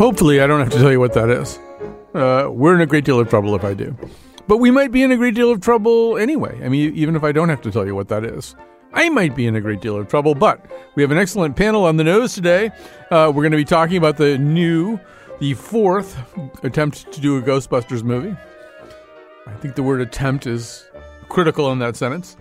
Hopefully, I don't have to tell you what that is. Uh, we're in a great deal of trouble if I do. But we might be in a great deal of trouble anyway. I mean, even if I don't have to tell you what that is. I might be in a great deal of trouble, but we have an excellent panel on the nose today. Uh, we're going to be talking about the new, the fourth attempt to do a Ghostbusters movie. I think the word attempt is critical in that sentence.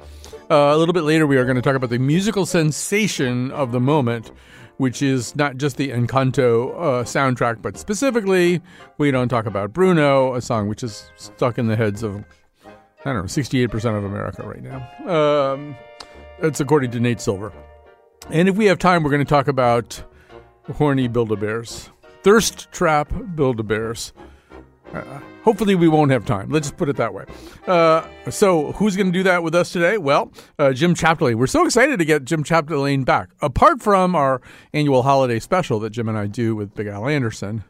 Uh, a little bit later, we are going to talk about the musical sensation of the moment, which is not just the Encanto uh, soundtrack, but specifically, we don't talk about Bruno, a song which is stuck in the heads of, I don't know, 68% of America right now. Um, that's according to Nate Silver. And if we have time, we're going to talk about horny Build-A-Bears. Thirst trap Build-A-Bears. Uh, hopefully, we won't have time. Let's just put it that way. Uh, so, who's going to do that with us today? Well, uh, Jim Chapdelaine. We're so excited to get Jim Chapdelaine back. Apart from our annual holiday special that Jim and I do with Big Al Anderson,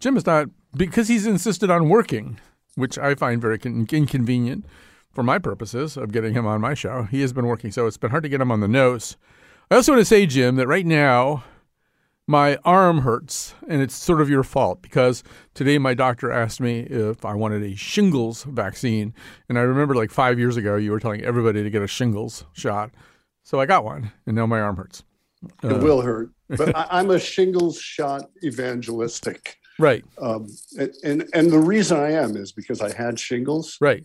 Jim is not because he's insisted on working, which I find very con- inconvenient for my purposes of getting him on my show. He has been working, so it's been hard to get him on the nose. I also want to say, Jim, that right now my arm hurts, and it's sort of your fault because today my doctor asked me if I wanted a shingles vaccine. And I remember like five years ago, you were telling everybody to get a shingles shot. So I got one, and now my arm hurts. It Uh, will hurt, but I, I'm a shingles shot evangelistic. Right, Um, and, and and the reason I am is because I had shingles. right.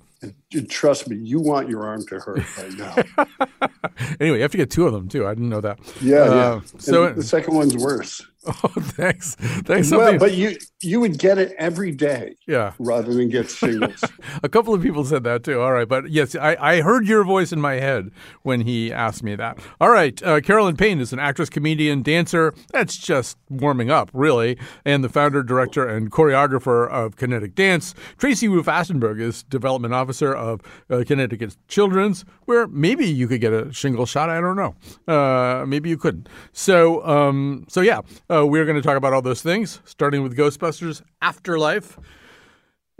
Trust me, you want your arm to hurt right now. Anyway, you have to get two of them too. I didn't know that. Yeah, Uh, yeah. so- And the second one's worse. Oh, thanks. Thanks. Well, Something. but you you would get it every day yeah. rather than get shingles. A couple of people said that too. All right. But yes, I, I heard your voice in my head when he asked me that. All right. Uh, Carolyn Payne is an actress, comedian, dancer. That's just warming up, really. And the founder, director, and choreographer of Kinetic Dance. Tracy Wu Fastenberg is development officer of uh, Connecticut Children's, where maybe you could get a shingle shot. I don't know. Uh, maybe you couldn't. So, um, so yeah, uh, we're going to talk about all those things, starting with Ghostbusters Afterlife.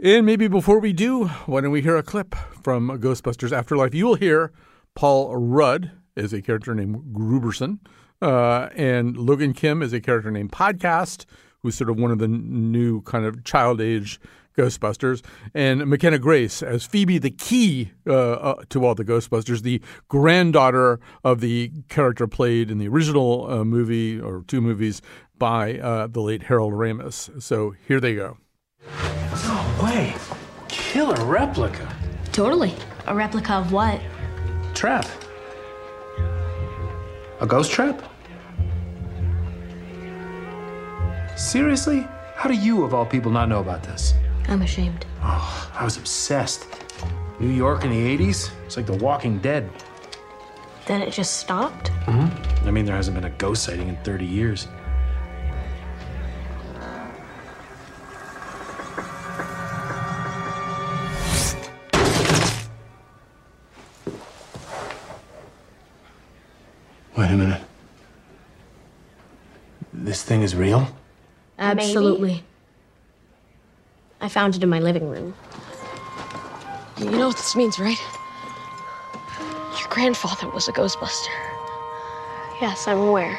And maybe before we do, why don't we hear a clip from Ghostbusters Afterlife? You will hear Paul Rudd is a character named Grooberson, uh, and Logan Kim is a character named Podcast, who's sort of one of the new kind of child age Ghostbusters, and McKenna Grace as Phoebe, the key uh, uh, to all the Ghostbusters, the granddaughter of the character played in the original uh, movie or two movies by uh, the late Harold Ramis. So here they go. No way. Killer replica. Totally. A replica of what? Trap. A ghost trap? Seriously? How do you, of all people, not know about this? I'm ashamed. Oh, I was obsessed. New York in the 80s? It's like The Walking Dead. Then it just stopped? Mm-hmm. I mean, there hasn't been a ghost sighting in 30 years. Wait a minute. This thing is real? Absolutely. I found it in my living room. You know what this means, right? Your grandfather was a Ghostbuster. Yes, I'm aware.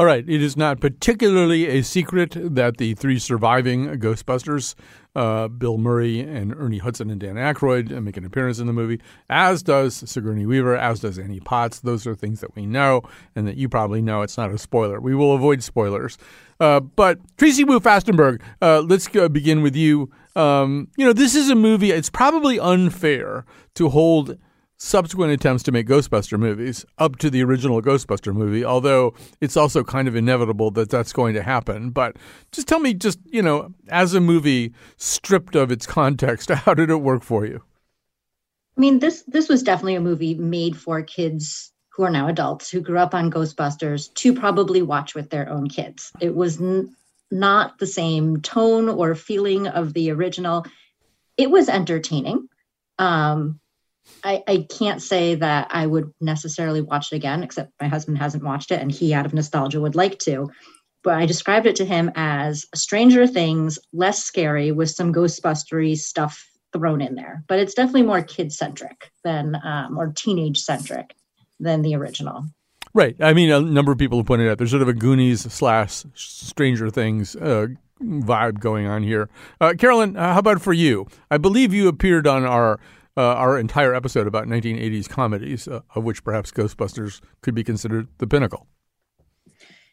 All right. It is not particularly a secret that the three surviving Ghostbusters, uh, Bill Murray and Ernie Hudson and Dan Aykroyd, uh, make an appearance in the movie, as does Sigourney Weaver, as does Annie Potts. Those are things that we know and that you probably know. It's not a spoiler. We will avoid spoilers. Uh, but Tracy Wu Fastenberg, uh, let's go begin with you. Um, you know, this is a movie, it's probably unfair to hold subsequent attempts to make Ghostbuster movies up to the original Ghostbuster movie, although it's also kind of inevitable that that's going to happen. But just tell me, just, you know, as a movie stripped of its context, how did it work for you? I mean, this this was definitely a movie made for kids who are now adults who grew up on Ghostbusters to probably watch with their own kids. It was n- not the same tone or feeling of the original. It was entertaining. Um, I, I can't say that I would necessarily watch it again, except my husband hasn't watched it and he, out of nostalgia, would like to. But I described it to him as Stranger Things, less scary with some Ghostbustery stuff thrown in there. But it's definitely more kid centric than, um, or teenage centric than the original. Right. I mean, a number of people have pointed out there's sort of a Goonies slash Stranger Things uh, vibe going on here. Uh, Carolyn, uh, how about for you? I believe you appeared on our uh, our entire episode about 1980s comedies, uh, of which perhaps Ghostbusters could be considered the pinnacle.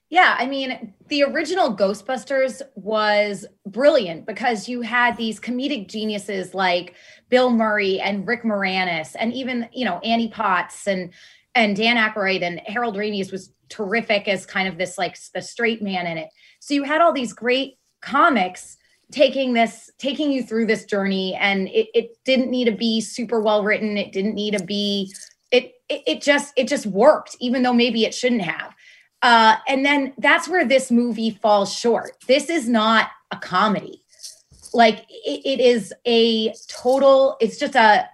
Yeah, I mean, the original Ghostbusters was brilliant because you had these comedic geniuses like Bill Murray and Rick Moranis, and even you know Annie Potts and and Dan Aykroyd and Harold Ramis was terrific as kind of this like the straight man in it. So you had all these great comics taking this taking you through this journey and it, it didn't need to be super well written. It didn't need to be it, it it just it just worked even though maybe it shouldn't have. Uh and then that's where this movie falls short. This is not a comedy. Like it, it is a total it's just a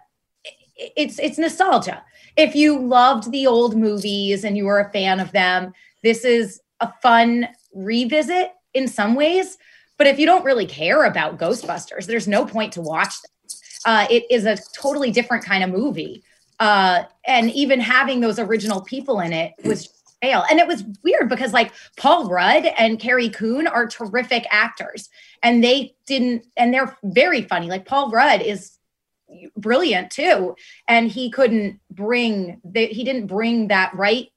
it's it's nostalgia. If you loved the old movies and you were a fan of them this is a fun revisit in some ways but if you don't really care about Ghostbusters, there's no point to watch them. Uh, it is a totally different kind of movie. Uh, and even having those original people in it was fail. And it was weird because like Paul Rudd and Carrie Coon are terrific actors and they didn't, and they're very funny. Like Paul Rudd is brilliant too. And he couldn't bring that, he didn't bring that right,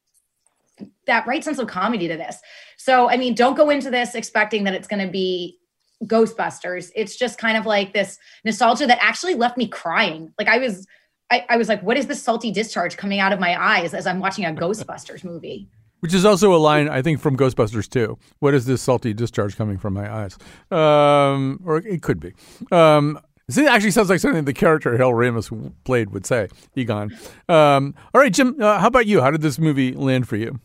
that right sense of comedy to this. So, I mean, don't go into this expecting that it's going to be Ghostbusters. It's just kind of like this nostalgia that actually left me crying. Like I was, I, I was like, what is this salty discharge coming out of my eyes as I'm watching a Ghostbusters movie? Which is also a line I think from Ghostbusters too. What is this salty discharge coming from my eyes? Um, or it could be. Um, this actually sounds like something the character Harold Ramis played would say. Egon. Um, all right, Jim. Uh, how about you? How did this movie land for you?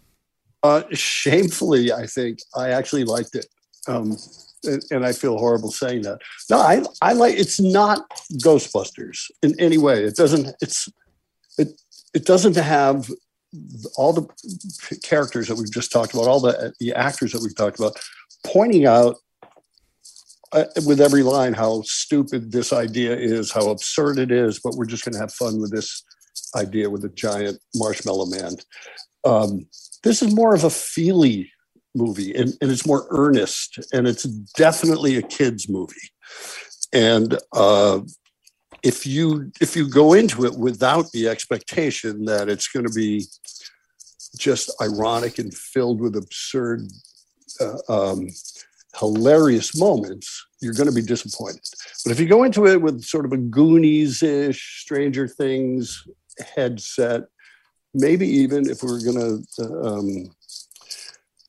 Uh, shamefully, I think I actually liked it. Um, and, and, I feel horrible saying that. No, I, I like it's not Ghostbusters in any way. It doesn't. It's it it doesn't have all the characters that we've just talked about, all the the actors that we've talked about, pointing out uh, with every line how stupid this idea is, how absurd it is, but we're just going to have fun with this idea with a giant marshmallow man. Um, this is more of a feely movie and, and it's more earnest and it's definitely a kids movie. And uh, if you if you go into it without the expectation that it's going to be just ironic and filled with absurd, uh, um, hilarious moments, you're going to be disappointed. But if you go into it with sort of a Goonies ish, Stranger Things headset, maybe even if we are going to, um,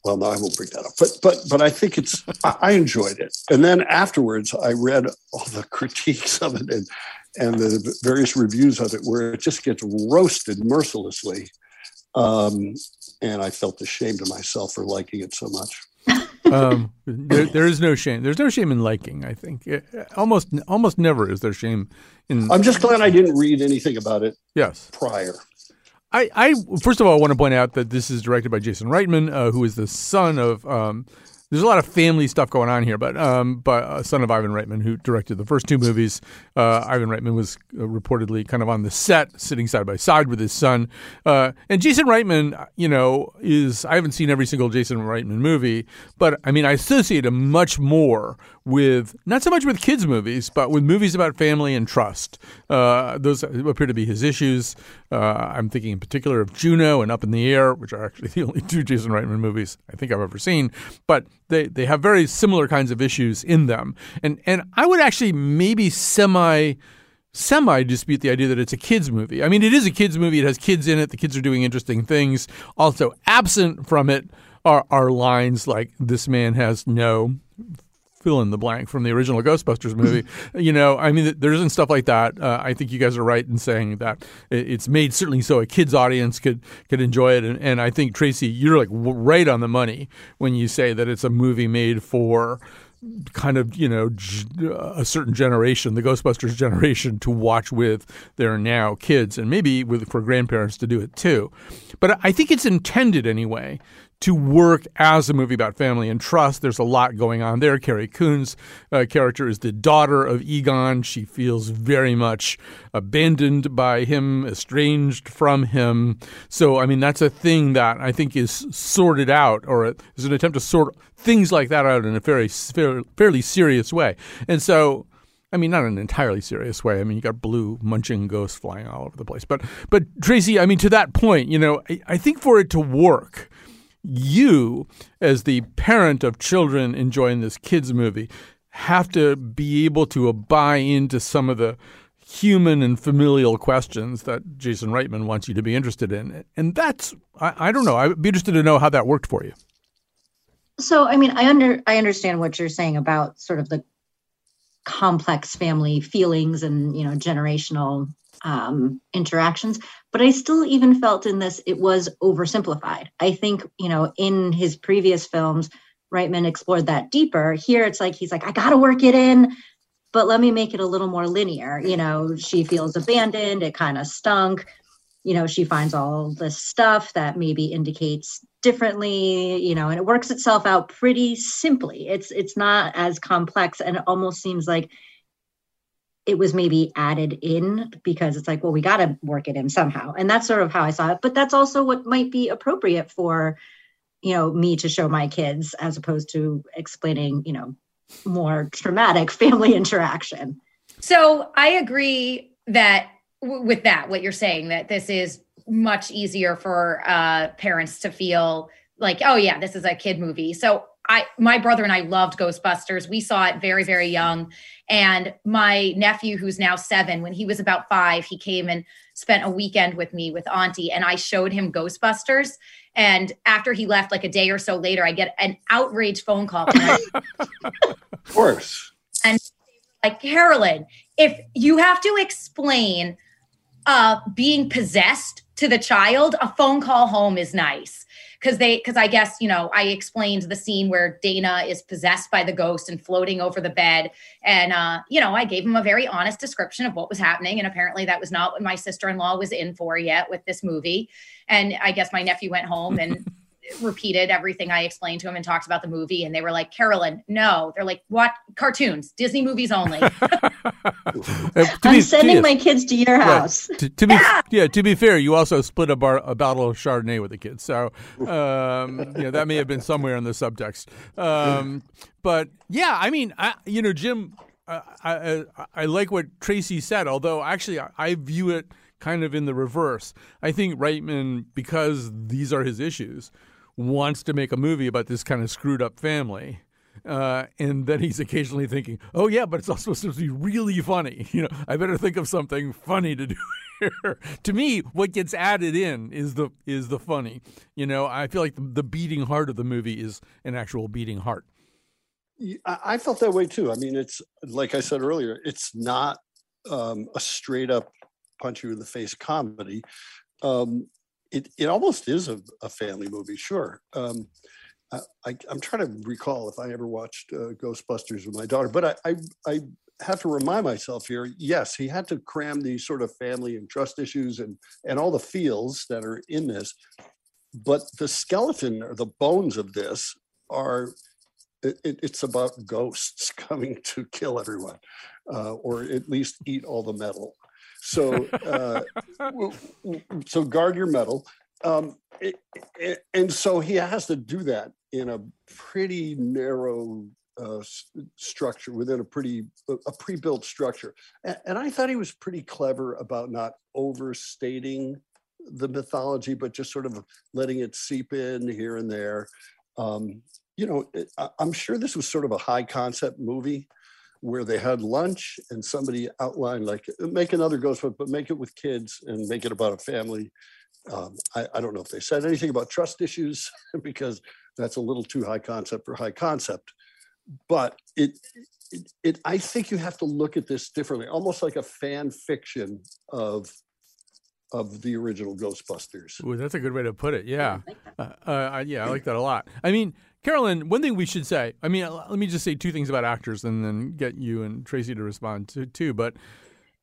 well, no, I won't bring that up. But but but I think it's I, I enjoyed it, and then afterwards I read all the critiques of it and and the various reviews of it, where it just gets roasted mercilessly, um, and I felt ashamed of myself for liking it so much. Um, there, there is no shame. There's no shame in liking. I think it, almost almost never is there shame in. I'm just glad I didn't read anything about it. Yes. Prior. I, I first of all I want to point out that this is directed by Jason Reitman, uh, who is the son of. Um, there's a lot of family stuff going on here, but um, but uh, son of Ivan Reitman, who directed the first two movies. Uh, Ivan Reitman was uh, reportedly kind of on the set, sitting side by side with his son. Uh, and Jason Reitman, you know, is I haven't seen every single Jason Reitman movie, but I mean I associate him much more with not so much with kids movies, but with movies about family and trust. Uh, those appear to be his issues. Uh, I'm thinking in particular of Juno and Up in the Air, which are actually the only two Jason Reitman movies I think I've ever seen. But they, they have very similar kinds of issues in them. And and I would actually maybe semi semi dispute the idea that it's a kids movie. I mean, it is a kids movie. It has kids in it. The kids are doing interesting things. Also, absent from it are, are lines like "This man has no." Fill in the blank from the original Ghostbusters movie. you know, I mean, there isn't stuff like that. Uh, I think you guys are right in saying that it's made certainly so a kids' audience could could enjoy it. And, and I think Tracy, you're like right on the money when you say that it's a movie made for kind of you know a certain generation, the Ghostbusters generation, to watch with their now kids, and maybe with for grandparents to do it too. But I think it's intended anyway to work as a movie about family and trust. There's a lot going on there. Carrie Coon's uh, character is the daughter of Egon. She feels very much abandoned by him, estranged from him. So, I mean, that's a thing that I think is sorted out, or is an attempt to sort things like that out in a very fairly serious way. And so, I mean, not in an entirely serious way. I mean, you got blue munching ghosts flying all over the place. But, but Tracy, I mean, to that point, you know, I, I think for it to work, you, as the parent of children enjoying this kids movie, have to be able to buy into some of the human and familial questions that Jason Reitman wants you to be interested in. And that's I, I don't know. I'd be interested to know how that worked for you. So I mean I under I understand what you're saying about sort of the complex family feelings and you know generational um, interactions. But I still even felt in this it was oversimplified. I think, you know, in his previous films, Reitman explored that deeper. Here it's like he's like, I gotta work it in, but let me make it a little more linear. You know, she feels abandoned, it kind of stunk. You know, she finds all this stuff that maybe indicates differently, you know, and it works itself out pretty simply. It's it's not as complex and it almost seems like it was maybe added in because it's like, well, we got to work it in somehow. And that's sort of how I saw it. But that's also what might be appropriate for, you know, me to show my kids as opposed to explaining, you know, more traumatic family interaction. So I agree that w- with that, what you're saying, that this is much easier for uh, parents to feel like, oh, yeah, this is a kid movie. So I my brother and I loved Ghostbusters. We saw it very very young and my nephew who's now 7 when he was about 5 he came and spent a weekend with me with Auntie and I showed him Ghostbusters and after he left like a day or so later I get an outraged phone call of course. And like Carolyn, if you have to explain uh being possessed to the child, a phone call home is nice because they because I guess you know I explained the scene where Dana is possessed by the ghost and floating over the bed, and uh, you know I gave him a very honest description of what was happening, and apparently that was not what my sister in law was in for yet with this movie, and I guess my nephew went home and repeated everything I explained to him and talked about the movie. And they were like, Carolyn, no. They're like, what? Cartoons, Disney movies only. I'm be, sending my kids to your house. to, to, be yeah. yeah. to be fair, you also split a, bar, a bottle of Chardonnay with the kids. So um, you know, that may have been somewhere in the subtext. Um, but yeah, I mean, I, you know, Jim, I, I, I like what Tracy said, although actually I, I view it kind of in the reverse. I think Reitman, because these are his issues, wants to make a movie about this kind of screwed up family. Uh, and then he's occasionally thinking, "Oh yeah, but it's also supposed to be really funny. You know, I better think of something funny to do here." to me, what gets added in is the is the funny. You know, I feel like the, the beating heart of the movie is an actual beating heart. I felt that way too. I mean, it's like I said earlier, it's not um, a straight up punch you in the face comedy. Um, it, it almost is a, a family movie, sure. Um, I, am trying to recall if I ever watched uh, Ghostbusters with my daughter, but I, I, I have to remind myself here. Yes, he had to cram these sort of family and trust issues and and all the feels that are in this, but the skeleton or the bones of this are. It, it's about ghosts coming to kill everyone, uh, or at least eat all the metal. So, uh, so guard your metal. Um, it, it, and so he has to do that in a pretty narrow uh, structure within a pretty a pre-built structure. And, and, I thought he was pretty clever about not overstating the mythology, but just sort of letting it seep in here and there. Um, you know, it, I'm sure this was sort of a high concept movie. Where they had lunch and somebody outlined like make another ghost Ghostbusters, but make it with kids and make it about a family. Um, I, I don't know if they said anything about trust issues because that's a little too high concept for high concept. But it, it, it, I think you have to look at this differently, almost like a fan fiction of of the original Ghostbusters. Ooh, that's a good way to put it. Yeah, uh, uh, yeah, I like that a lot. I mean, Carolyn, one thing we should say. I mean, let me just say two things about actors, and then get you and Tracy to respond to too. But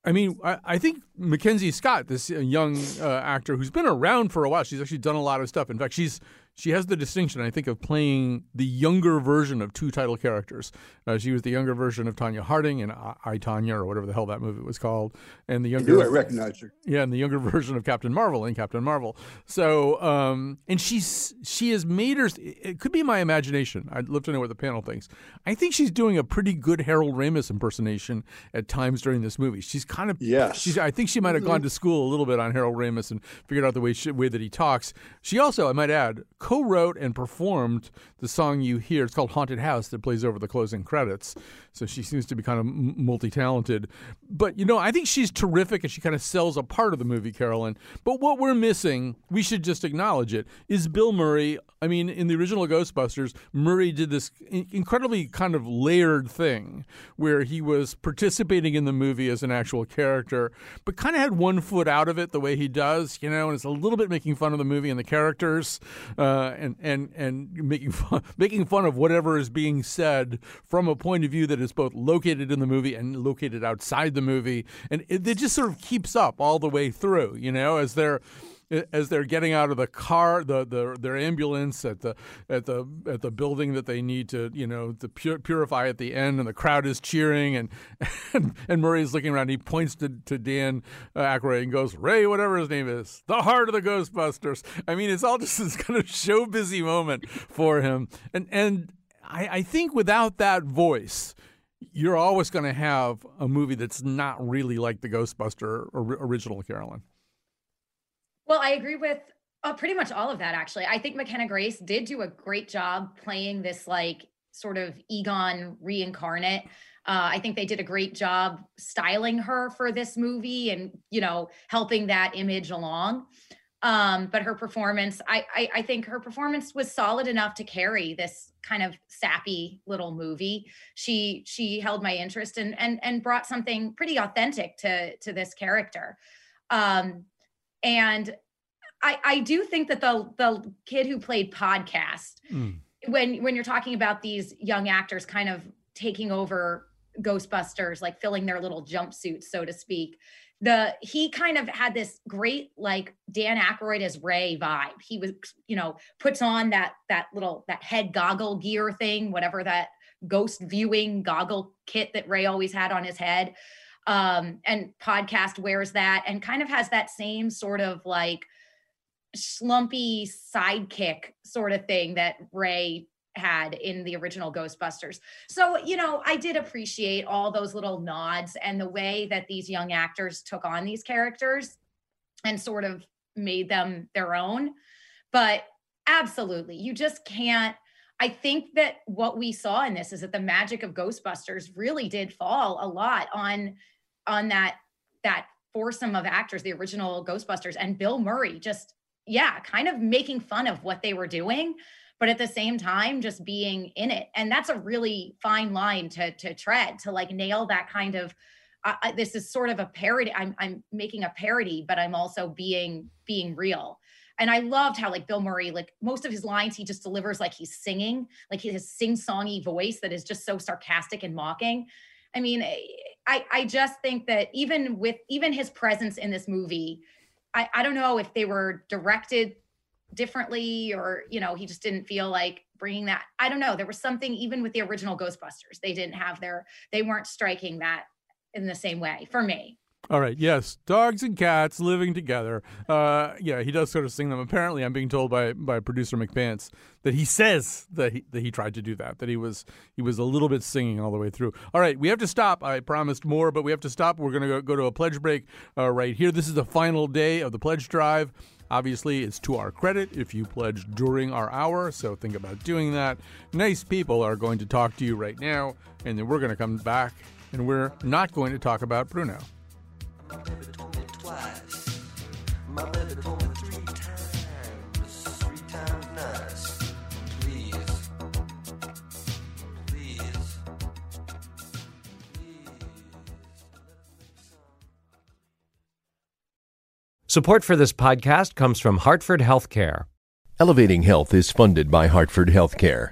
I mean, I, I think Mackenzie Scott, this young uh, actor who's been around for a while, she's actually done a lot of stuff. In fact, she's she has the distinction, I think, of playing the younger version of two title characters. Uh, she was the younger version of Tonya Harding in I, I Tonya or whatever the hell that movie was called, and the younger I, I recognized her. Yeah, and the younger version of Captain Marvel in Captain Marvel. So, um, and she's she has made her. It could be my imagination. I'd love to know what the panel thinks. I think she's doing a pretty good Harold Ramis impersonation at times during this movie. She's kind of yes. She's. I think she might have gone to school a little bit on Harold Ramis and figured out the way she, way that he talks. She also, I might add co-wrote and performed the song you hear. It's called Haunted House that plays over the closing credits. So she seems to be kind of multi-talented. But you know, I think she's terrific and she kind of sells a part of the movie, Carolyn. But what we're missing, we should just acknowledge it, is Bill Murray. I mean, in the original Ghostbusters, Murray did this incredibly kind of layered thing where he was participating in the movie as an actual character, but kind of had one foot out of it the way he does, you know, and it's a little bit making fun of the movie and the characters uh, Uh, and and and making fun, making fun of whatever is being said from a point of view that is both located in the movie and located outside the movie, and it, it just sort of keeps up all the way through. You know, as they're as they're getting out of the car, the, the their ambulance at the at the at the building that they need to you know to pur- purify at the end, and the crowd is cheering, and and, and Murray's looking around. he points to, to Dan uh, Aykroyd and goes, "Ray, whatever his name is, the heart of the Ghostbusters." I mean, it's all just this kind of show busy moment for him, and and I, I think without that voice you're always going to have a movie that's not really like the Ghostbuster or original Carolyn. Well, I agree with uh, pretty much all of that, actually. I think McKenna Grace did do a great job playing this, like, sort of Egon reincarnate. Uh, I think they did a great job styling her for this movie and, you know, helping that image along. Um, but her performance, I, I, I think her performance was solid enough to carry this kind of sappy little movie. She she held my interest and and and brought something pretty authentic to to this character. Um, and I, I do think that the the kid who played podcast mm. when when you're talking about these young actors kind of taking over Ghostbusters, like filling their little jumpsuits, so to speak. The he kind of had this great like Dan Aykroyd as Ray vibe. He was, you know, puts on that that little that head goggle gear thing, whatever that ghost viewing goggle kit that Ray always had on his head um, and podcast wears that and kind of has that same sort of like slumpy sidekick sort of thing that Ray had in the original Ghostbusters. So, you know, I did appreciate all those little nods and the way that these young actors took on these characters and sort of made them their own. But absolutely, you just can't. I think that what we saw in this is that the magic of Ghostbusters really did fall a lot on on that that foursome of actors, the original Ghostbusters, and Bill Murray just yeah, kind of making fun of what they were doing, but at the same time just being in it. And that's a really fine line to to tread to like nail that kind of this is sort of a parody. I'm I'm making a parody, but I'm also being being real. And I loved how like Bill Murray, like most of his lines, he just delivers like he's singing, like his sing-songy voice that is just so sarcastic and mocking. I mean, I I just think that even with even his presence in this movie, I I don't know if they were directed differently or you know he just didn't feel like bringing that i don't know. There was something even with the original ghostbusters they didn't have their they weren't striking that in the same way for me All right. Yes, dogs and cats living together. Uh, yeah, he does sort of sing them. Apparently, I'm being told by by producer McPants that he says that he, that he tried to do that. That he was he was a little bit singing all the way through. All right, we have to stop. I promised more, but we have to stop. We're going to go, go to a pledge break uh, right here. This is the final day of the pledge drive. Obviously, it's to our credit if you pledge during our hour, so think about doing that. Nice people are going to talk to you right now, and then we're going to come back, and we're not going to talk about Bruno. Support for this podcast comes from Hartford Healthcare. Elevating Health is funded by Hartford Healthcare.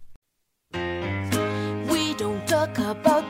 Talk about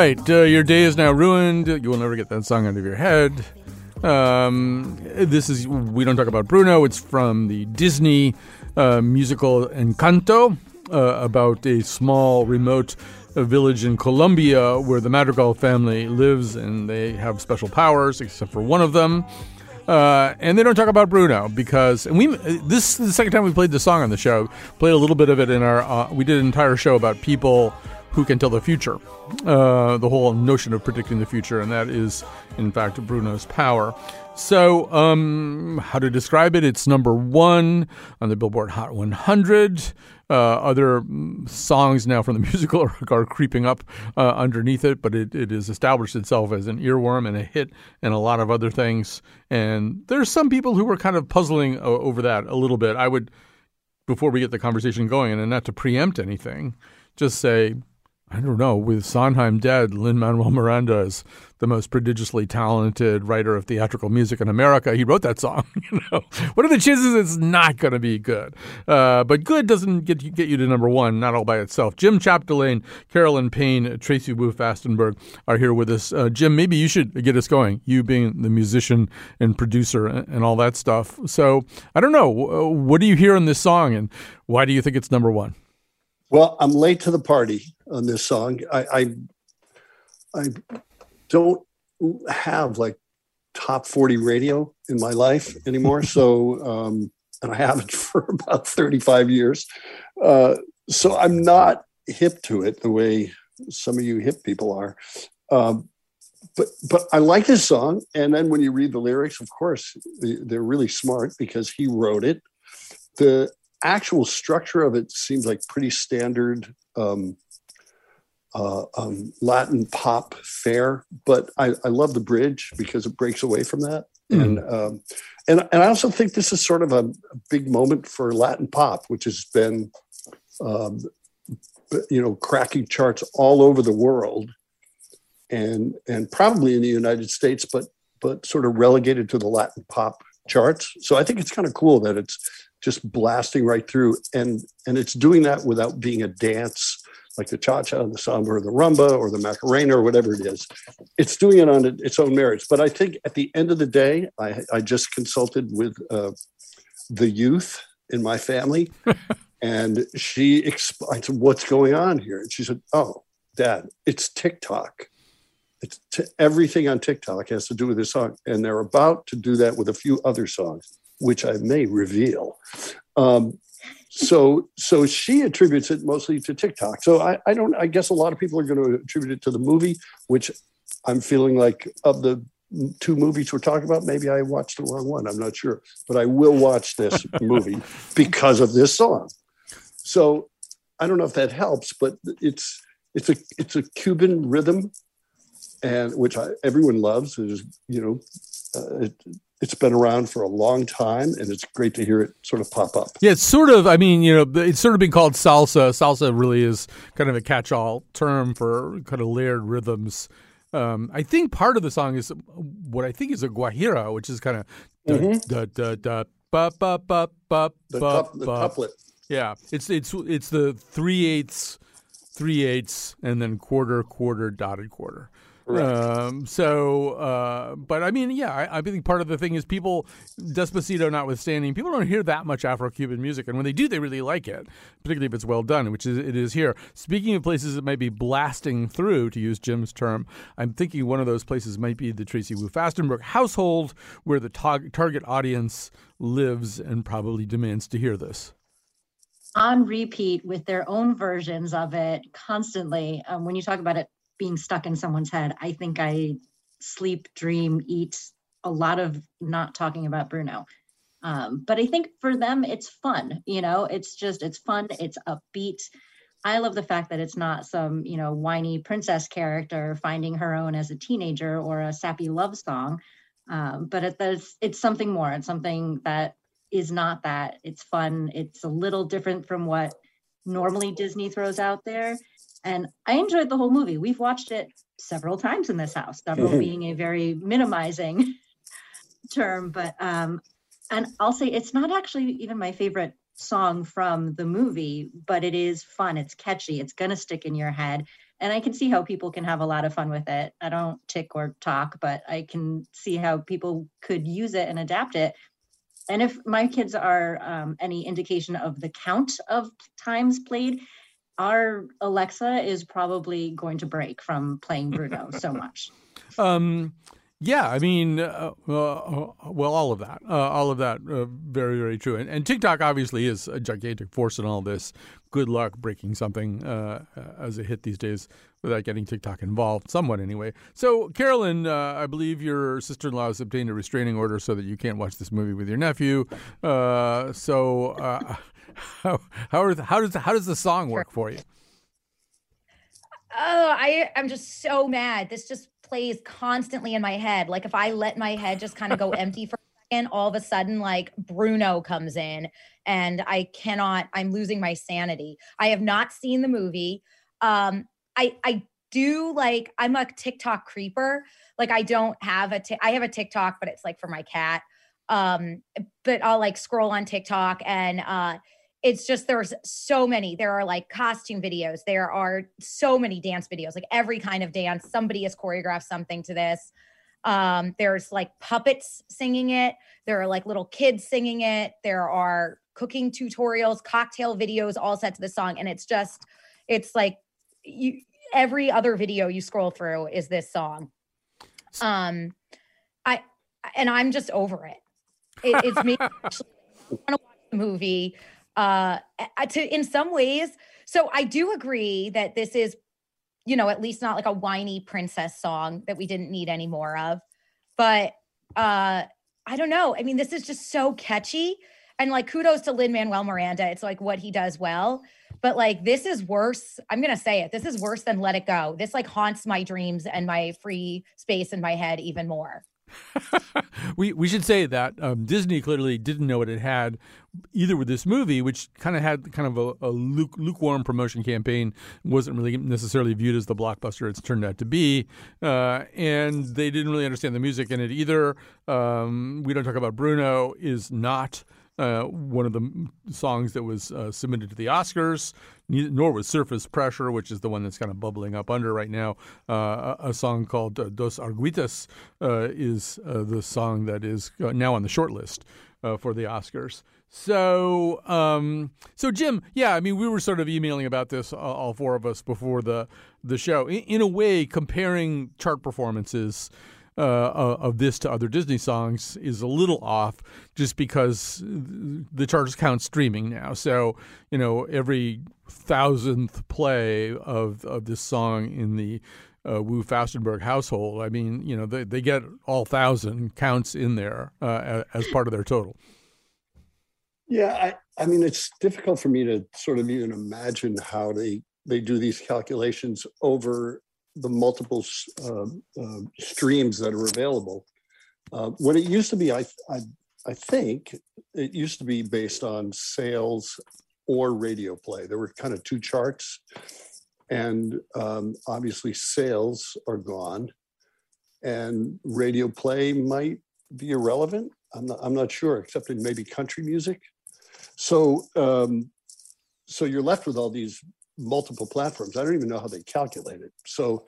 right, uh, your day is now ruined. You will never get that song out of your head. Um, this is we don't talk about Bruno. It's from the Disney uh, musical Encanto uh, about a small remote uh, village in Colombia where the Madrigal family lives and they have special powers, except for one of them. Uh, and they don't talk about Bruno because, and we this is the second time we played the song on the show. Played a little bit of it in our. Uh, we did an entire show about people who can tell the future, uh, the whole notion of predicting the future, and that is, in fact, Bruno's power. So, um, how to describe it? It's number one on the Billboard Hot 100. Uh, other mm, songs now from the musical are, are creeping up uh, underneath it, but it, it has established itself as an earworm and a hit and a lot of other things. And there's some people who were kind of puzzling o- over that a little bit. I would, before we get the conversation going, and not to preempt anything, just say I don't know. With Sondheim dead, Lin Manuel Miranda is the most prodigiously talented writer of theatrical music in America. He wrote that song. You know, what are the chances it's not going to be good? Uh, but good doesn't get you, get you to number one, not all by itself. Jim Chapdelaine, Carolyn Payne, Tracy Wu Fastenberg are here with us. Uh, Jim, maybe you should get us going. You being the musician and producer and, and all that stuff. So I don't know. What do you hear in this song, and why do you think it's number one? Well, I'm late to the party on this song. I I, I don't have like top 40 radio in my life anymore. so, um, and I haven't for about 35 years. Uh, so I'm not hip to it the way some of you hip people are. Um, but but I like this song, and then when you read the lyrics, of course, they- they're really smart because he wrote it. The actual structure of it seems like pretty standard um, uh, um, Latin pop fare, but I, I love the bridge because it breaks away from that. And um, and and I also think this is sort of a, a big moment for Latin pop, which has been um, you know, cracking charts all over the world, and and probably in the United States, but but sort of relegated to the Latin pop charts. So I think it's kind of cool that it's just blasting right through, and and it's doing that without being a dance like the cha cha, the samba, or the rumba, or the macarena, or whatever it is. It's doing it on its own merits. But I think at the end of the day, I, I just consulted with uh, the youth in my family, and she explained "What's going on here?" And she said, "Oh, Dad, it's TikTok." It's t- everything on TikTok has to do with this song, and they're about to do that with a few other songs, which I may reveal. Um, so, so she attributes it mostly to TikTok. So I, I don't. I guess a lot of people are going to attribute it to the movie, which I'm feeling like of the two movies we're talking about, maybe I watched the wrong one. I'm not sure, but I will watch this movie because of this song. So I don't know if that helps, but it's it's a it's a Cuban rhythm, and which I, everyone loves. Is you know, uh, it's been around for a long time, and it's great to hear it sort of pop up. Yeah, it's sort of. I mean, you know, it's sort of been called salsa. Salsa really is kind of a catch-all term for kind of layered rhythms. Um, I think part of the song is what I think is a guajira, which is kind of da, Mhm. da, da, da, ba, ba, ba, ba, The ba, coup- the ba. couplet. Yeah, it's it's it's the three eighths, three eighths, and then quarter, quarter, dotted quarter. Correct. Um, so, uh, but I mean, yeah, I, I think part of the thing is people, Despacito notwithstanding, people don't hear that much Afro-Cuban music, and when they do, they really like it, particularly if it's well done, which is it is here. Speaking of places that might be blasting through, to use Jim's term, I'm thinking one of those places might be the Tracy Wu Fastenberg household, where the tar- target audience lives and probably demands to hear this. on repeat with their own versions of it constantly. Um, when you talk about it being stuck in someone's head, I think I sleep, dream, eat a lot of not talking about Bruno. Um, but I think for them, it's fun. You know, it's just, it's fun, it's upbeat. I love the fact that it's not some, you know, whiny princess character finding her own as a teenager or a sappy love song. Um, but it, there's, it's something more. It's something that is not that. It's fun. It's a little different from what normally Disney throws out there. And I enjoyed the whole movie. We've watched it several times in this house, several Mhm. being a very minimizing term. But um, and I'll say it's not actually even my favorite song from the movie, but it is fun. It's catchy. It's gonna stick in your head. And I can see how people can have a lot of fun with it. I don't tick or talk, but I can see how people could use it and adapt it. And if my kids are um, any indication of the count of times played, our Alexa is probably going to break from playing Bruno so much. Um, yeah, I mean, uh, uh, well, all of that, uh, all of that, uh, very, very true. And, and TikTok obviously is a gigantic force in all this. Good luck breaking something uh, as a hit these days without getting TikTok involved, somewhat anyway. So, Carolyn, uh, I believe your sister-in-law has obtained a restraining order so that you can't watch this movie with your nephew. Uh, so, uh, how how, are, how does how does the song work for you? Oh, I I'm just so mad. This just plays constantly in my head. Like if I let my head just kind of go empty for a second, all of a sudden like Bruno comes in and I cannot I'm losing my sanity. I have not seen the movie. Um I I do like I'm a TikTok creeper. Like I don't have a Tik- I have a TikTok but it's like for my cat. Um but I'll like scroll on TikTok and uh it's just there's so many. There are like costume videos. There are so many dance videos. Like every kind of dance. Somebody has choreographed something to this. Um there's like puppets singing it. There are like little kids singing it. There are cooking tutorials cocktail videos all set to the song. And it's just it's like you every other video you scroll through is this song. Um i and i'm just over it, it it's me want to watch the movie uh to in some ways so i do agree that this is you know at least not like a whiny princess song that we didn't need any more of but uh i don't know. I mean this is just so catchy and like kudos to lin manuel miranda. It's like what he does well but like this is worse i'm gonna say it this is worse than let it go this like haunts my dreams and my free space in my head even more we we should say that um, Disney clearly didn't know what it had either with this movie, which kind of had kind of a, a luke, lukewarm promotion campaign, wasn't really necessarily viewed as the blockbuster it's turned out to be, uh, and they didn't really understand the music in it either. Um, we don't talk about Bruno is not. Uh, one of the songs that was uh, submitted to the Oscars, nor was Surface Pressure, which is the one that's kind of bubbling up under right now. Uh, a, song called uh, Dos Oruguitas uh, is uh, the song that is now on the short list for the Oscars. So, um, so Jim, yeah, I mean, we were sort of emailing about this, uh, all four of us, before the the show. In, in a way, comparing chart performances uh, of this to other Disney songs is a little off, just because the charts count streaming now. So, you know, every thousandth play of of this song in the uh, Wu Fastenberg household, I mean, you know, they, they get all thousand counts in there uh, as part of their total. Yeah, I, I mean, it's difficult for me to sort of even imagine how they they do these calculations over the multiple uh, uh, streams that are available. Uh, when it used to be, I, I I think it used to be based on sales or radio play. There were kind of two charts, and um, obviously sales are gone, and radio play might be irrelevant. I'm not, I'm not sure, except in maybe country music. So, um, so you're left with all these multiple platforms. I don't even know how they calculate it. So,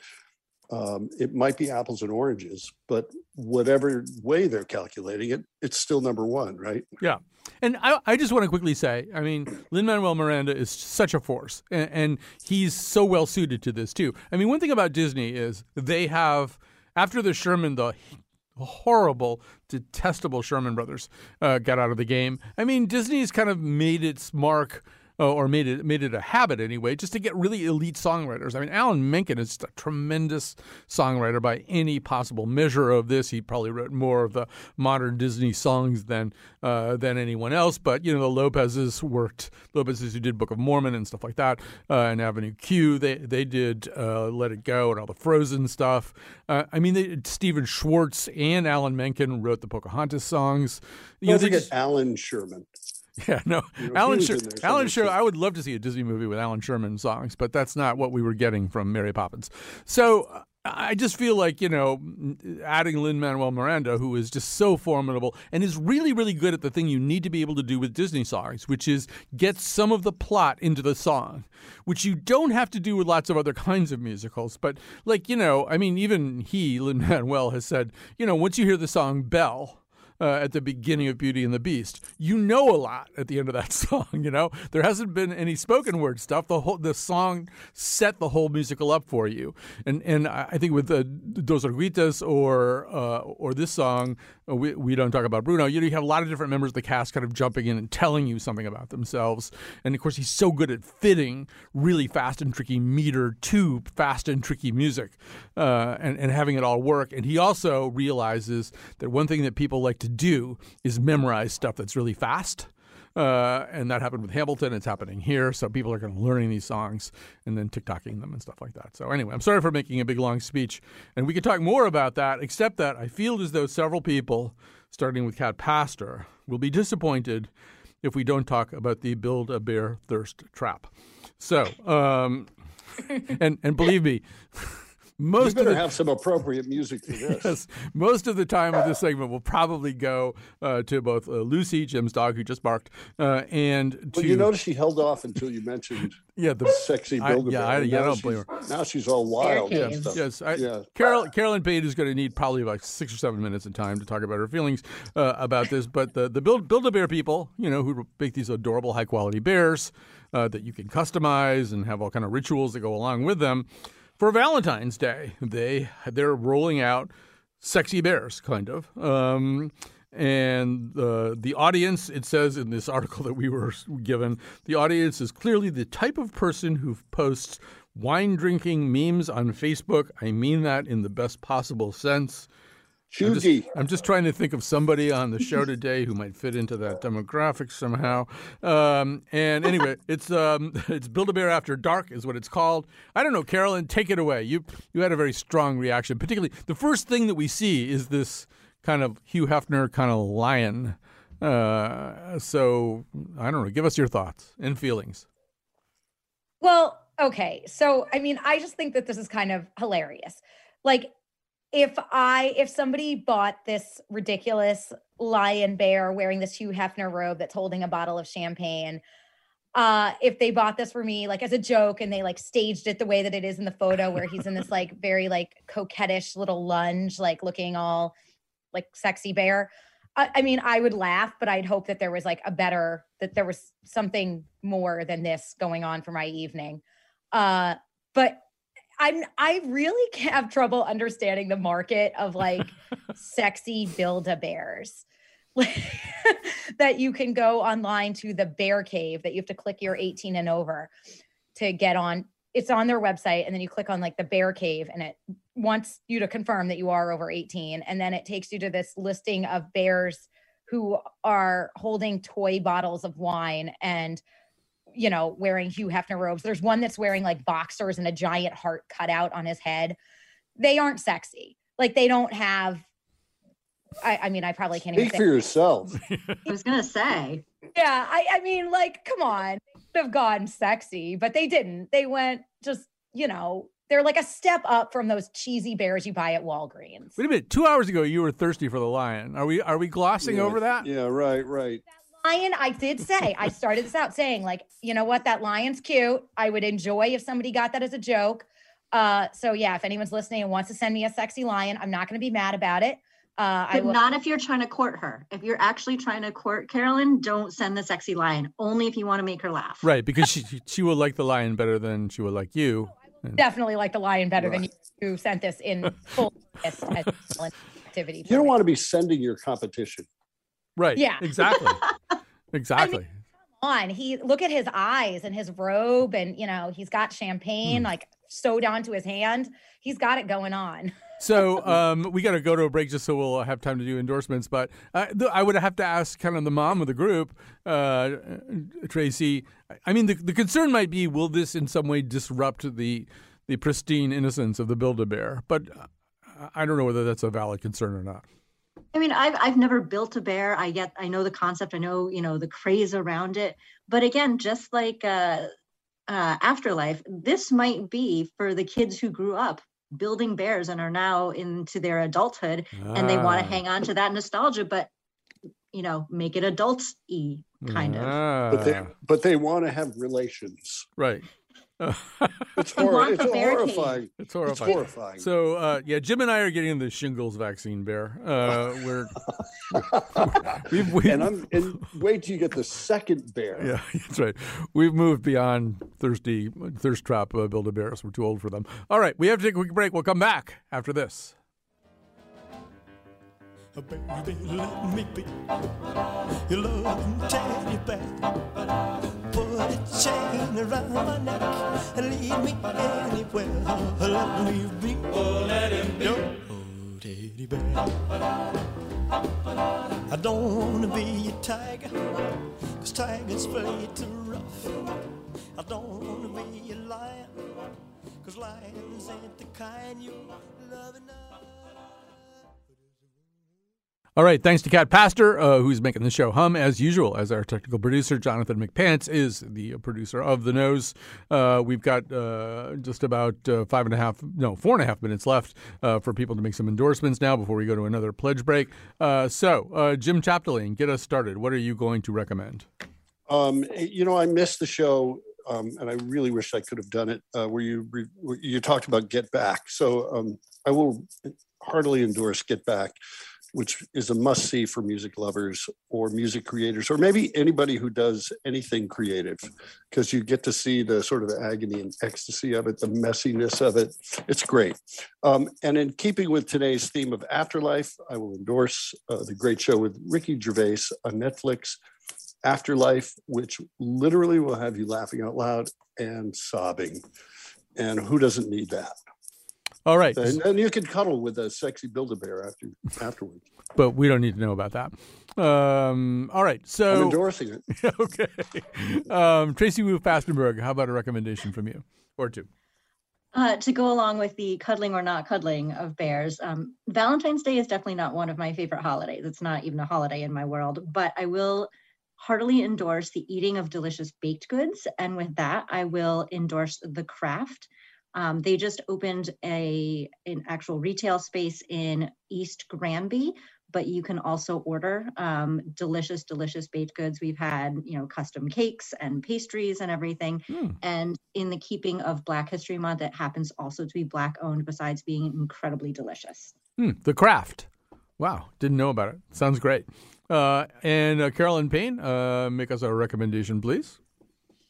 um, it might be apples and oranges, but whatever way they're calculating it, it's still number one, right? Yeah. And I, I just want to quickly say, I mean, Lin Manuel Miranda is such a force, and, and he's so well suited to this too. I mean, one thing about Disney is they have after the Sherman, the horrible, detestable Sherman brothers uh, got out of the game. I mean, Disney's kind of made its mark. Uh, Or made it made it a habit anyway, just to get really elite songwriters. I mean, Alan Menken is a tremendous songwriter by any possible measure of this. He probably wrote more of the modern Disney songs than uh, than anyone else. But you know, the Lopez's worked. Lopez's who did Book of Mormon and stuff like that, uh, and Avenue Q. They they did uh, Let It Go and all the Frozen stuff. Uh, I mean, they, Stephen Schwartz and Alan Menken wrote the Pocahontas songs. You Don't they forget just- Allan Sherman. yeah, no. You know, Alan, he Sher- Allan Sherman. I would love to see a Disney movie with Allan Sherman songs, but that's not what we were getting from Mary Poppins. So I just feel like you know, mm, adding Lin Manuel Miranda, who is just so formidable and is really, really good at the thing you need to be able to do with Disney songs, which is get some of the plot into the song, which you don't have to do with lots of other kinds of musicals. But like you know, I mean, even he, Lin Manuel, has said, you know, once you hear the song Belle uh, at the beginning of Beauty and the Beast. You know a lot at the end of that song. You know there hasn't been any spoken word stuff. The whole the song set the whole musical up for you. And and I think with the Dos Oruguitas or uh, or this song, uh, we we don't talk about Bruno. You know you have a lot of different members of the cast kind of jumping in and telling you something about themselves. And of course he's so good at fitting really fast and tricky meter to fast and tricky music, uh, and and having it all work. And he also realizes that one thing that people like to do is memorize stuff that's really fast. Uh, and that happened with Hamilton. It's happening here. So people are kind of learning these songs and then TikToking them and stuff like that. So anyway, I'm sorry for making a big long speech. And we could talk more about that, except that I feel as though several people, starting with Kat Pastor, will be disappointed if we don't talk about the Build a Bear Thirst Trap. So, um, and and believe me, most you of better the, have some appropriate music for this. Yes, most of the time of this segment will probably go uh, to both uh, Lucy, Jim's dog, who just barked, uh, and to But you notice she held off until you mentioned yeah the sexy I- build yeah, I, yeah, I don't blame her. Now she's all wild and stuff. Yes, I, yeah. Carol Carolyn Paine is going to need probably about six or seven minutes of time to talk about her feelings uh, about this. But the the build build a bear people, you know, who make these adorable high quality bears uh, that you can customize and have all kind of rituals that go along with them. For Valentine's Day, they they're rolling out sexy bears, kind of. Um, and uh, the audience, it says in this article that we were given, the audience is clearly the type of person who posts wine drinking memes on Facebook. I mean that in the best possible sense. I'm just, I'm just trying to think of somebody on the show today who might fit into that demographic somehow. Um, and anyway, it's um, it's Build a Bear After Dark is what it's called. I don't know, Carolyn, take it away. You you had a very strong reaction. Particularly, the first thing that we see is this kind of Hugh Hefner kind of lion Uh, so I don't know. Give us your thoughts and feelings. Well, okay. So, I mean, I just think that this is kind of hilarious. Like, if I, if somebody bought this ridiculous lion bear wearing this Hugh Hefner robe that's holding a bottle of champagne, uh, if they bought this for me, like as a joke, and they like staged it the way that it is in the photo, where he's in this like very like coquettish little lunge, like looking all like sexy bear. I, I mean, I would laugh, but I'd hope that there was like a better, that there was something more than this going on for my evening. Uh, but I'm I really have trouble understanding the market of like sexy build a bears. that you can go online to the bear cave that you have to click your 18 and over to get on it's on their website and then you click on like the bear cave and it wants you to confirm that you are over 18 and then it takes you to this listing of bears who are holding toy bottles of wine and you know wearing Hugh Hefner robes there's one that's wearing like boxers and a giant heart cut out on his head they aren't sexy like they don't have I, I mean I probably can't Speak even for yourself. I was gonna say. yeah I, I mean like come on they could have gone sexy but they didn't they went just you know they're like a step up from those cheesy bears you buy at walgreens Wait a minute. Two hours ago, you were thirsty for the lion. Are we? Are we glossing Yeah, over that? Yeah, right, right. Lion i did say i started this out saying like you know what that lion's cute i would enjoy if somebody got that as a joke uh so yeah if anyone's listening and wants to send me a sexy lion i'm not going to be mad about it uh i But will not if you're trying to court her. If you're actually trying to court Carolyn, don't send the sexy lion. Only if you want to make her laugh. Right, because she she will like the lion better than she would like you. And- definitely like the lion better than you who sent this in full list activity You don't want to be sending your competition. Right. Yeah. Exactly. exactly. on he look at his eyes and his robe and you know he's got champagne Hmm. like sewed onto his hand he's got it going on so um, we got to go to a break just so we'll have time to do endorsements. But uh, th- I would have to ask kind of the mom of the group, uh, Tracy. I mean, the, the concern might be, will this in some way disrupt the the pristine innocence of the Build a Bear? But uh, I don't know whether that's a valid concern or not. I mean, I've I've never built a bear. I get I know the concept. I know you know the craze around it. But again, just like uh, uh, Afterlife, this might be for the kids who grew up building bears and are now into their adulthood, and they want Ah. to hang on to that nostalgia, but you know, make it adults e kind of. But they, Ah, but they want to have relations. right. It's, hor- it's the bear cave. horrifying. It's horrifying. horrifying. So uh, yeah, Jim and I are getting the shingles vaccine, Bear. Uh, we're we've, we've, and I'm and wait till you get the second bear. yeah, that's right. We've moved beyond thirsty thirst trap uh, build a bears. We're too old for them. All right, we have to take a quick break. We'll come back after this. Baby, let me be your loving teddy bear. A chain around my neck and lead me anywhere. Let me be. Oh, let him be. Oh, teddy bear. I don't wanna be a tiger, cause tigers play too rough. I don't wanna be a lion, cause lions ain't the kind you love enough. All right, thanks to Kat Pastor, uh, who's making the show hum as usual. As our technical producer, Jonathan McPants is the producer of the Nose. Uh, we've got uh, just about uh, five and a half, no, four and a half minutes left uh, for people to make some endorsements now before we go to another pledge break. Uh, so, Jim Chapdelaine, get us started. What are you going to recommend? Um, you know, I missed the show, um, and I really wish I could have done it. Where you re- where you talked about Get Back, so um, I will heartily endorse Get Back, which is a must see for music lovers or music creators, or maybe anybody who does anything creative, because you get to see the sort of agony and ecstasy of it, the messiness of it. It's great. Um, and in keeping with today's theme of afterlife, I will endorse uh, the great show with Ricky Gervais on Netflix. Afterlife, which literally will have you laughing out loud and sobbing. And who doesn't need that? All right, And, and you can cuddle with a sexy Build-A-Bear after afterwards. but we don't need to know about that. Um, all right, I'm so endorsing it. okay, um, Tracy Wu Fastenberg, how about a recommendation from you or two? Uh, to go along with the cuddling or not cuddling of bears, um, Valentine's Day is definitely not one of my favorite holidays. It's not even a holiday in my world, but I will heartily endorse the eating of delicious baked goods. And with that, I will endorse the craft. Um, they just opened a an actual retail space in East Granby, but you can also order um, delicious, delicious baked goods. We've had you know custom cakes and pastries and everything. And in the keeping of Black History Month, it happens also to be Black owned, besides being incredibly delicious. Hmm, the craft. Wow, didn't know about it. Sounds great. Uh, and uh, Carolyn Paine, uh, make us a recommendation, please.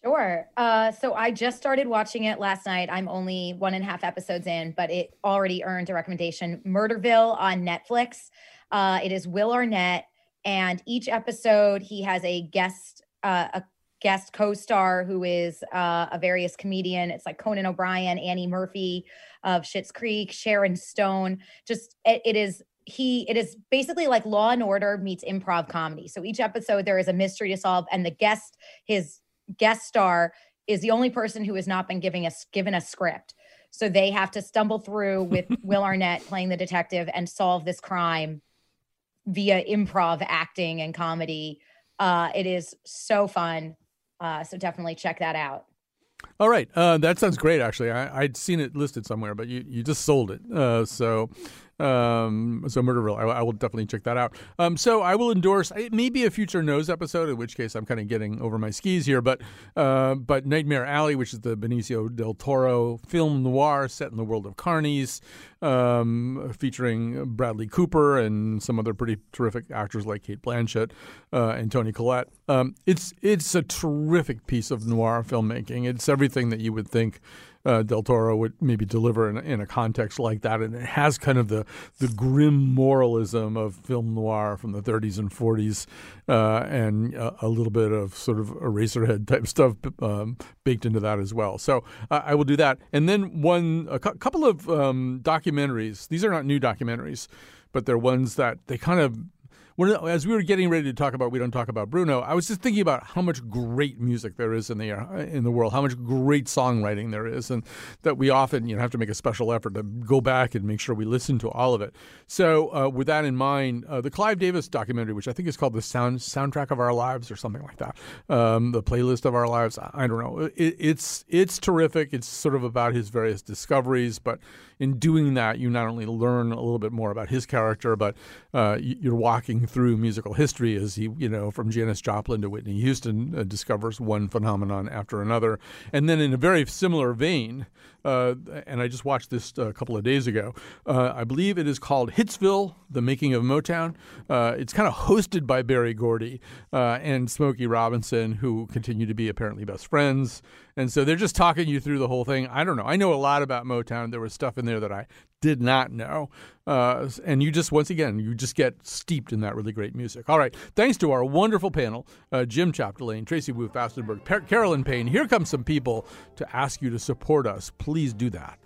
Sure. Uh, so I just started watching it last night. I'm only one and a half episodes in, but it already earned a recommendation. Murderville on Netflix. Uh, it is Will Arnett, and each episode he has a guest, uh, a guest co-star who is uh, a various comedian. It's like Conan O'Brien, Annie Murphy of Schitt's Creek, Sharon Stone. Just it, it is he it is basically like law and order meets improv comedy so each episode there is a mystery to solve and the guest his guest star is the only person who has not been giving us given a script. So they have to stumble through with will arnett playing the detective and solve this crime via improv acting and comedy. Uh it is so fun. Uh so definitely check that out. All right, uh, that sounds great. Actually, I, I'd seen it listed somewhere, but you, you just sold it. Uh, so, um, so Murderville, I, I will definitely check that out. Um, so I will endorse it may be a future Nose episode, in which case I'm kind of getting over my skis here. But, uh, but Nightmare Alley, which is the Benicio del Toro film noir set in the world of carnies, um, featuring Bradley Cooper and some other pretty terrific actors like Cate Blanchett uh, and Toni Collette. Um, it's it's a terrific piece of noir filmmaking. It's everything that you would think uh, Del Toro would maybe deliver in, in a context like that, and it has kind of the the grim moralism of film noir from the 30s and 40s, uh, and a, a little bit of sort of Eraserhead type stuff um, baked into that as well. So uh, I will do that, and then one a cou- couple of um, documentaries. These are not new documentaries, but they're ones that they kind of when, as we were getting ready to talk about, we don't talk about Bruno. I was just thinking about how much great music there is in the uh, in the world, how much great songwriting there is, and that we often you know have to make a special effort to go back and make sure we listen to all of it. So, uh, with that in mind, uh, the Clive Davis documentary, which I think is called the sound soundtrack of our lives or something like that, um, the playlist of our lives. I, I don't know. It, it's it's terrific. It's sort of about his various discoveries, but in doing that, you not only learn a little bit more about his character, but uh, you- you're walking through musical history as he, you know, from Janis Joplin to Whitney Houston, uh, discovers one phenomenon after another. And then, in a very similar vein, uh, and I just watched this a couple of days ago, uh, I believe it is called Hitsville, The Making of Motown. Uh, it's kind of hosted by Berry Gordy uh, and Smokey Robinson, who continue to be apparently best friends. And so they're just talking you through the whole thing. I don't know. I know a lot about Motown. There was stuff in there that I did not know. Uh, and you just, once again, you just get steeped in that really great music. All right. Thanks to our wonderful panel, uh, Jim Chapdelaine, Tracy Wu Fastenberg, per- Carolyn Paine. Here comes some people to ask you to support us. Please do that.